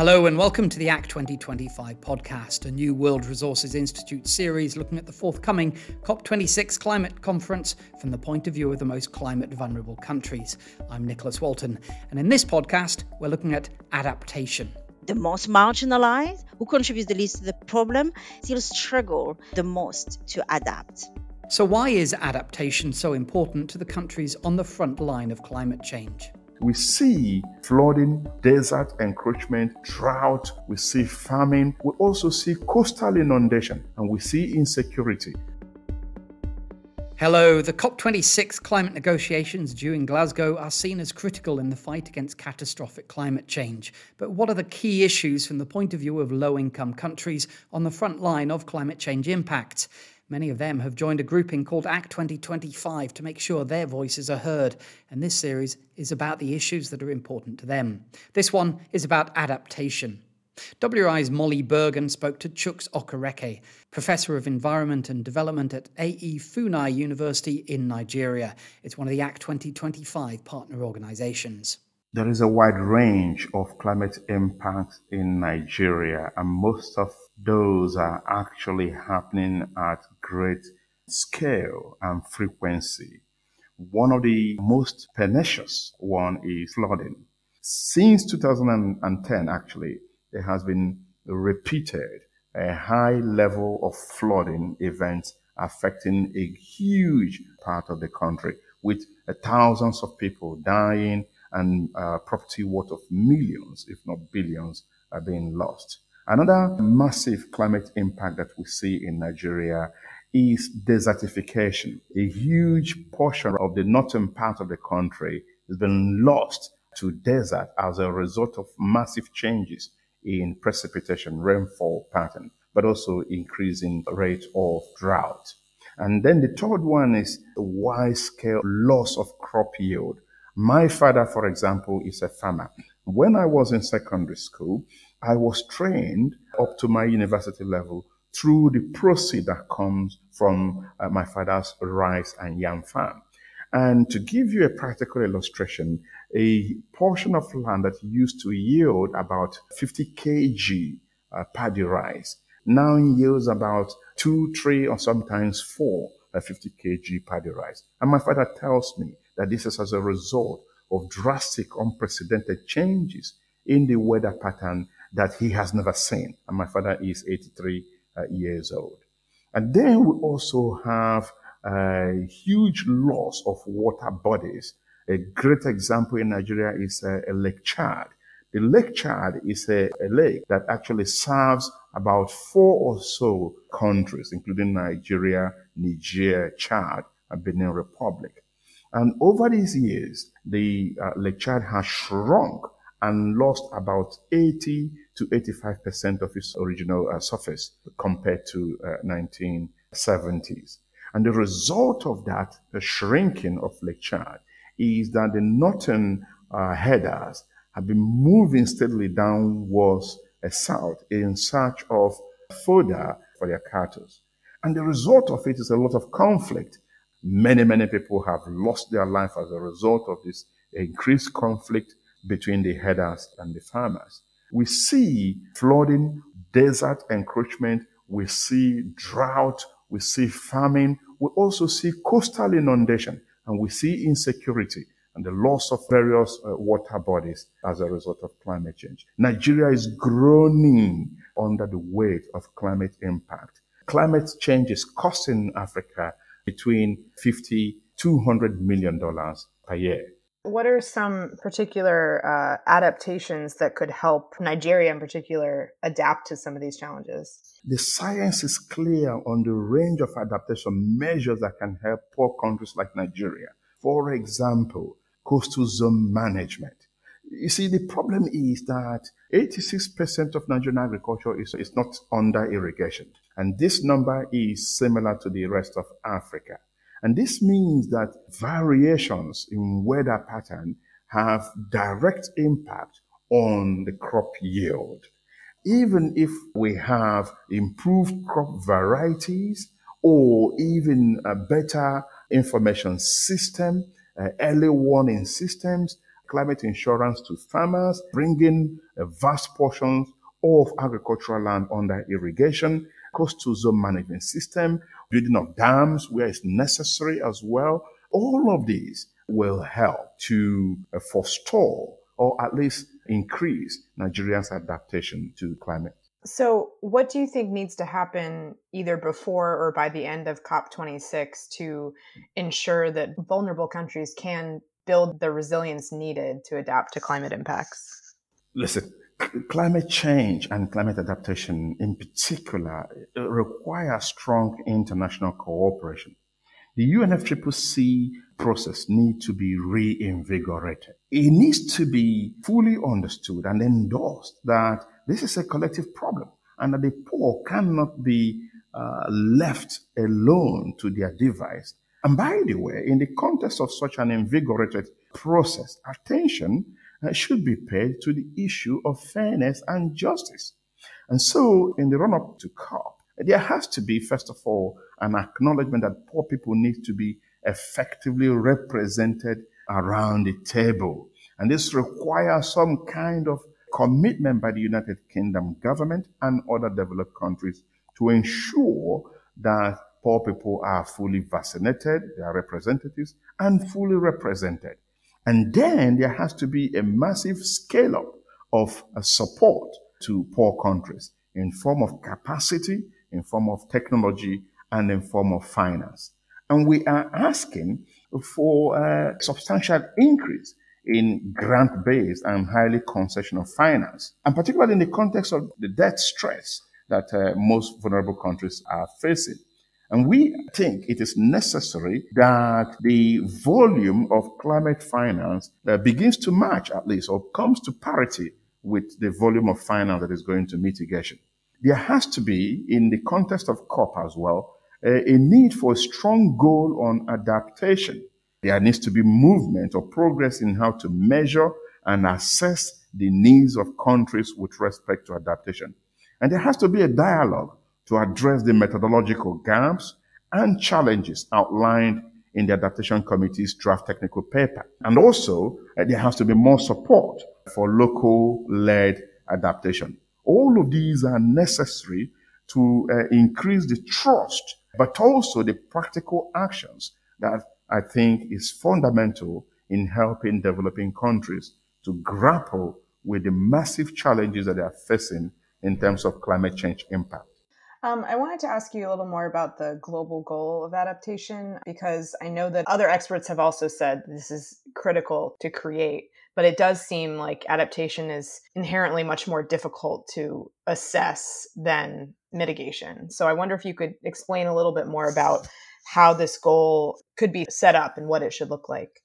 Hello and welcome to the ACT 2025 podcast, a new World Resources Institute series looking at the forthcoming COP26 climate conference from the point of view of the most climate vulnerable countries. I'm Nicholas Walton, and in this podcast, we're looking at adaptation. The most marginalized, who contribute the least to the problem, still struggle the most to adapt. So, why is adaptation so important to the countries on the front line of climate change? We see flooding, desert encroachment, drought, we see famine, we also see coastal inundation, and we see insecurity. Hello. The COP26 climate negotiations due in Glasgow are seen as critical in the fight against catastrophic climate change. But what are the key issues from the point of view of low income countries on the front line of climate change impacts? Many of them have joined a grouping called ACT 2025 to make sure their voices are heard, and this series is about the issues that are important to them. This one is about adaptation. WRI's Molly Bergen spoke to Chuks Okereke, Professor of Environment and Development at AE Funai University in Nigeria. It's one of the ACT 2025 partner organizations. There is a wide range of climate impacts in Nigeria, and most of those are actually happening at great scale and frequency. One of the most pernicious one is flooding. Since 2010, actually, there has been repeated a high level of flooding events affecting a huge part of the country with thousands of people dying and uh, property worth of millions, if not billions, are being lost. Another massive climate impact that we see in Nigeria is desertification. A huge portion of the northern part of the country has been lost to desert as a result of massive changes in precipitation, rainfall pattern, but also increasing rate of drought. And then the third one is the wide scale loss of crop yield. My father, for example, is a farmer. When I was in secondary school, I was trained up to my university level through the proceed that comes from uh, my father's rice and yam farm. And to give you a practical illustration, a portion of land that used to yield about 50 kg uh, paddy rice now yields about two, three, or sometimes four uh, 50 kg paddy rice. And my father tells me that this is as a result of drastic, unprecedented changes in the weather pattern that he has never seen. And my father is 83 uh, years old. And then we also have a huge loss of water bodies. A great example in Nigeria is uh, a Lake Chad. The Lake Chad is a, a, lake that actually serves about four or so countries, including Nigeria, Niger, Chad, and Benin Republic. And over these years, the uh, Lake Chad has shrunk and lost about 80 to 85% of its original uh, surface compared to uh, 1970s. And the result of that, the shrinking of Lake Chad, is that the northern uh, headers have been moving steadily downwards uh, south in search of fodder for their cattle. And the result of it is a lot of conflict. Many, many people have lost their life as a result of this increased conflict between the headers and the farmers. We see flooding, desert encroachment, we see drought, we see famine, we also see coastal inundation, and we see insecurity and the loss of various uh, water bodies as a result of climate change. Nigeria is groaning under the weight of climate impact. Climate change is costing Africa between 50 200 million dollars per year. What are some particular uh, adaptations that could help Nigeria in particular adapt to some of these challenges? The science is clear on the range of adaptation measures that can help poor countries like Nigeria. For example, coastal zone management. You see, the problem is that 86% of Nigerian agriculture is, is not under irrigation. And this number is similar to the rest of Africa. And this means that variations in weather pattern have direct impact on the crop yield. Even if we have improved crop varieties or even a better information system, uh, early warning systems, climate insurance to farmers, bringing vast portions of agricultural land under irrigation, coastal zone management system, building of dams where it's necessary as well. All of these will help to uh, forestall or at least increase Nigeria's adaptation to climate. So, what do you think needs to happen either before or by the end of COP26 to ensure that vulnerable countries can build the resilience needed to adapt to climate impacts? Listen, climate change and climate adaptation in particular require strong international cooperation. The UNFCCC process needs to be reinvigorated. It needs to be fully understood and endorsed that this is a collective problem and that the poor cannot be uh, left alone to their device. And by the way, in the context of such an invigorated process, attention uh, should be paid to the issue of fairness and justice. And so, in the run up to COP, there has to be, first of all, an acknowledgement that poor people need to be effectively represented around the table. And this requires some kind of commitment by the United Kingdom government and other developed countries to ensure that poor people are fully vaccinated, their representatives, and fully represented. And then there has to be a massive scale up of support to poor countries in form of capacity, in form of technology, and in form of finance. And we are asking for a substantial increase in grant-based and highly concessional finance, and particularly in the context of the debt stress that uh, most vulnerable countries are facing. And we think it is necessary that the volume of climate finance begins to match at least or comes to parity with the volume of finance that is going to mitigation. There has to be, in the context of COP as well, a need for a strong goal on adaptation there needs to be movement or progress in how to measure and assess the needs of countries with respect to adaptation. And there has to be a dialogue to address the methodological gaps and challenges outlined in the Adaptation Committee's draft technical paper. And also, uh, there has to be more support for local led adaptation. All of these are necessary to uh, increase the trust, but also the practical actions that I think is fundamental in helping developing countries to grapple with the massive challenges that they are facing in terms of climate change impact. Um, I wanted to ask you a little more about the global goal of adaptation because I know that other experts have also said this is critical to create, but it does seem like adaptation is inherently much more difficult to assess than mitigation. So I wonder if you could explain a little bit more about how this goal could be set up and what it should look like?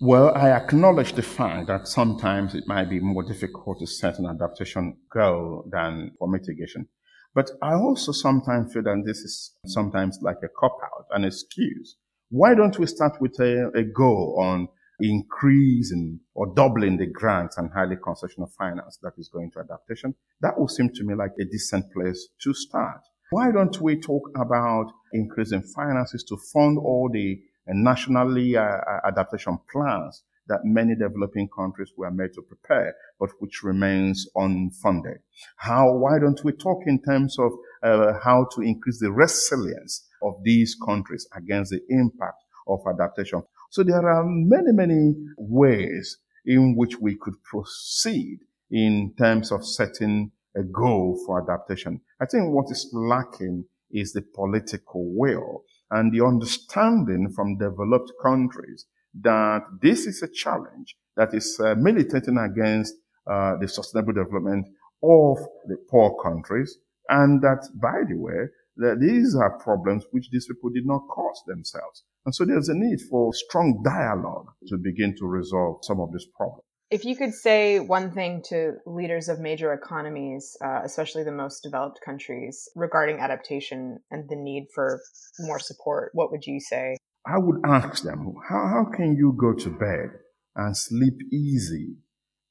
Well, I acknowledge the fact that sometimes it might be more difficult to set an adaptation goal than for mitigation. But I also sometimes feel that this is sometimes like a cop out, an excuse. Why don't we start with a, a goal on increasing or doubling the grants and highly concessional finance that is going to adaptation? That would seem to me like a decent place to start. Why don't we talk about increasing finances to fund all the nationally uh, uh, adaptation plans that many developing countries were made to prepare, but which remains unfunded? How, why don't we talk in terms of uh, how to increase the resilience of these countries against the impact of adaptation? So there are many, many ways in which we could proceed in terms of setting a goal for adaptation. I think what is lacking is the political will and the understanding from developed countries that this is a challenge that is uh, militating against uh, the sustainable development of the poor countries and that, by the way, that these are problems which these people did not cause themselves. And so there's a need for strong dialogue to begin to resolve some of these problems. If you could say one thing to leaders of major economies, uh, especially the most developed countries, regarding adaptation and the need for more support, what would you say? I would ask them, how, how can you go to bed and sleep easy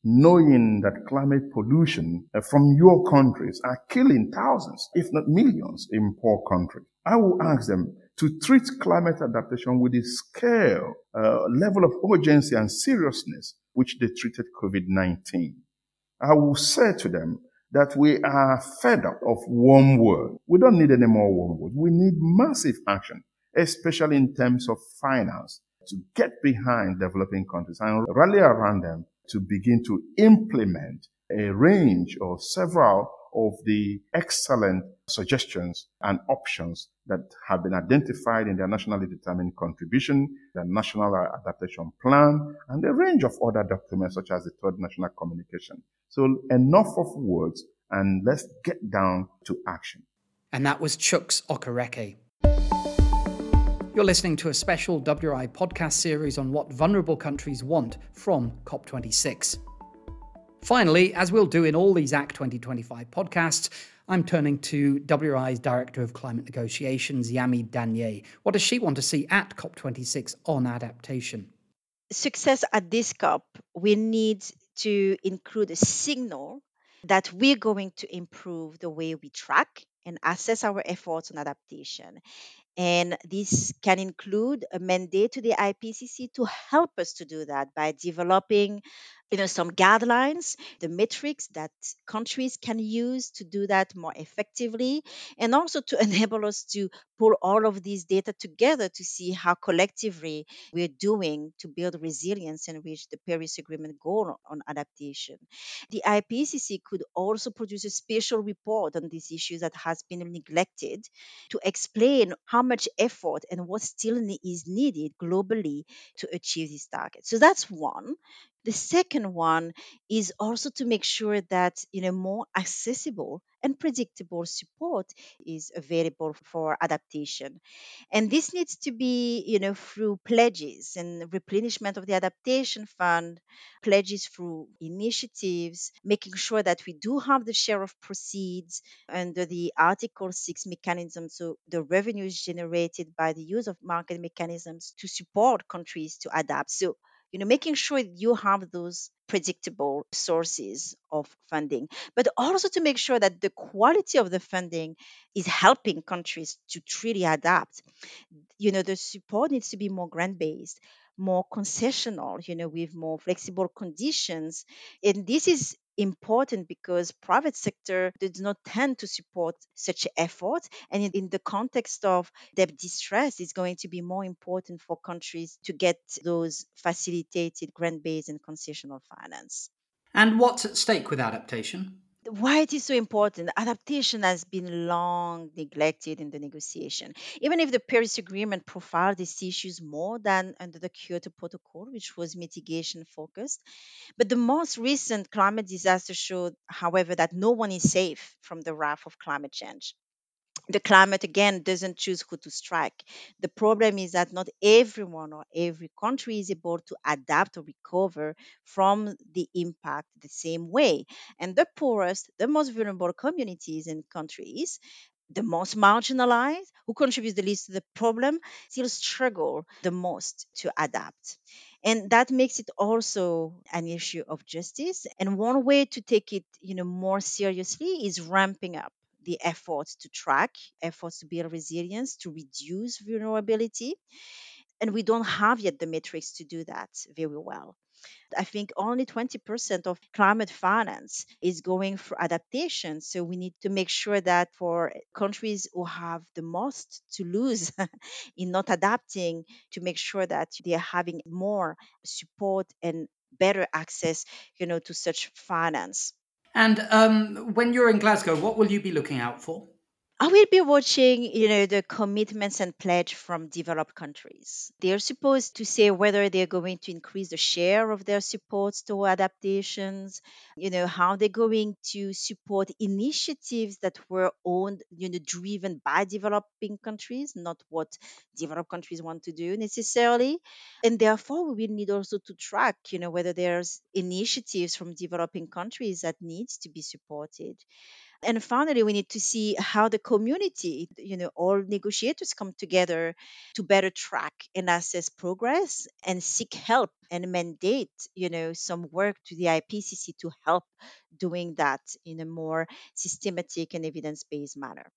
knowing that climate pollution uh, from your countries are killing thousands, if not millions, in poor countries? I will ask them to treat climate adaptation with the scale, uh, level of urgency and seriousness which they treated COVID-19. I will say to them that we are fed up of wormwood. We don't need any more wormwood. We need massive action, especially in terms of finance, to get behind developing countries and rally around them to begin to implement a range or several of the excellent suggestions and options that have been identified in their nationally determined contribution, the national adaptation plan, and a range of other documents such as the third national communication. So enough of words and let's get down to action. And that was Chuks Okereke. You're listening to a special WRI podcast series on what vulnerable countries want from COP26. Finally, as we'll do in all these ACT 2025 podcasts, I'm turning to WRI's Director of Climate Negotiations, Yamide Dagnet. What does she want to see at COP26 on adaptation? Success at this COP, we need to include a signal that we're going to improve the way we track and assess our efforts on adaptation. And this can include a mandate to the IPCC to help us to do that by developing you know some guidelines the metrics that countries can use to do that more effectively and also to enable us to pull all of these data together to see how collectively we're doing to build resilience and reach the paris agreement goal on adaptation. The ipcc could also produce a special report on these issues that has been neglected to explain how much effort and what still is needed globally to achieve these targets. So that's one the second one is also to make sure that you know more accessible and predictable support is available for adaptation. And this needs to be, you know, through pledges and replenishment of the adaptation fund, pledges through initiatives, making sure that we do have the share of proceeds under the Article 6 mechanism. So the revenues generated by the use of market mechanisms to support countries to adapt. So you know making sure you have those predictable sources of funding but also to make sure that the quality of the funding is helping countries to truly adapt. You know the support needs to be more grant based more concessional you know with more flexible conditions and this is important because private sector does not tend to support such effort. And in, the context of debt distress it's going to be more important for countries to get those facilitated grant-based and concessional finance. And what's at stake with adaptation why it is so important? Adaptation has been long neglected in the negotiation. Even if the paris agreement profiled these issues more than under the kyoto protocol which was mitigation focused but the most recent climate disaster showed however that no one is safe from the wrath of climate change the climate again doesn't choose who to strike. The problem is that not everyone or every country is able to adapt or recover from the impact the same way. And the poorest, the most vulnerable communities and countries, the most marginalized, who contribute the least to the problem, still struggle the most to adapt. And that makes it also an issue of justice. And one way to take it, you know, more seriously is ramping up the efforts to track, efforts to build resilience, to reduce vulnerability. And we don't have yet the metrics to do that very well. I think only 20% of climate finance is going for adaptation. So we need to make sure that for countries who have the most to lose in not adapting, to make sure that they are having more support and better access, you know, to such finance. And um, when you're in Glasgow, what will you be looking out for? I will be watching, you know, the commitments and pledge from developed countries. They're supposed to say whether they're going to increase the share of their supports to adaptations, you know, how they're going to support initiatives that were owned, you know, driven by developing countries, not what developed countries want to do necessarily. And therefore, we will need also to track, you know, whether there's initiatives from developing countries that needs to be supported. And finally, we need to see how the community, you know, all negotiators come together to better track and assess progress and seek help and mandate, you know, some work to the IPCC to help doing that in a more systematic and evidence based manner.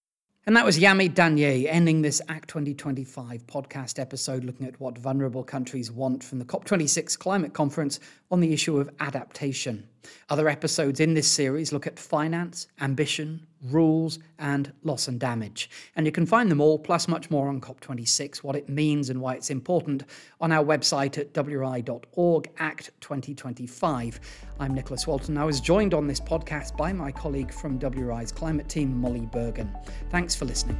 And that was Yamide Dagnet ending this Act 2025 podcast episode looking at what vulnerable countries want from the COP26 climate conference on the issue of adaptation. Other episodes in this series look at finance, ambition, rules, and loss and damage. And you can find them all, plus much more on COP26, what it means and why it's important, on our website at wri.org, Act 2025. I'm Nicholas Walton. I was joined on this podcast by my colleague from WRI's climate team, Molly Bergen. Thanks for listening.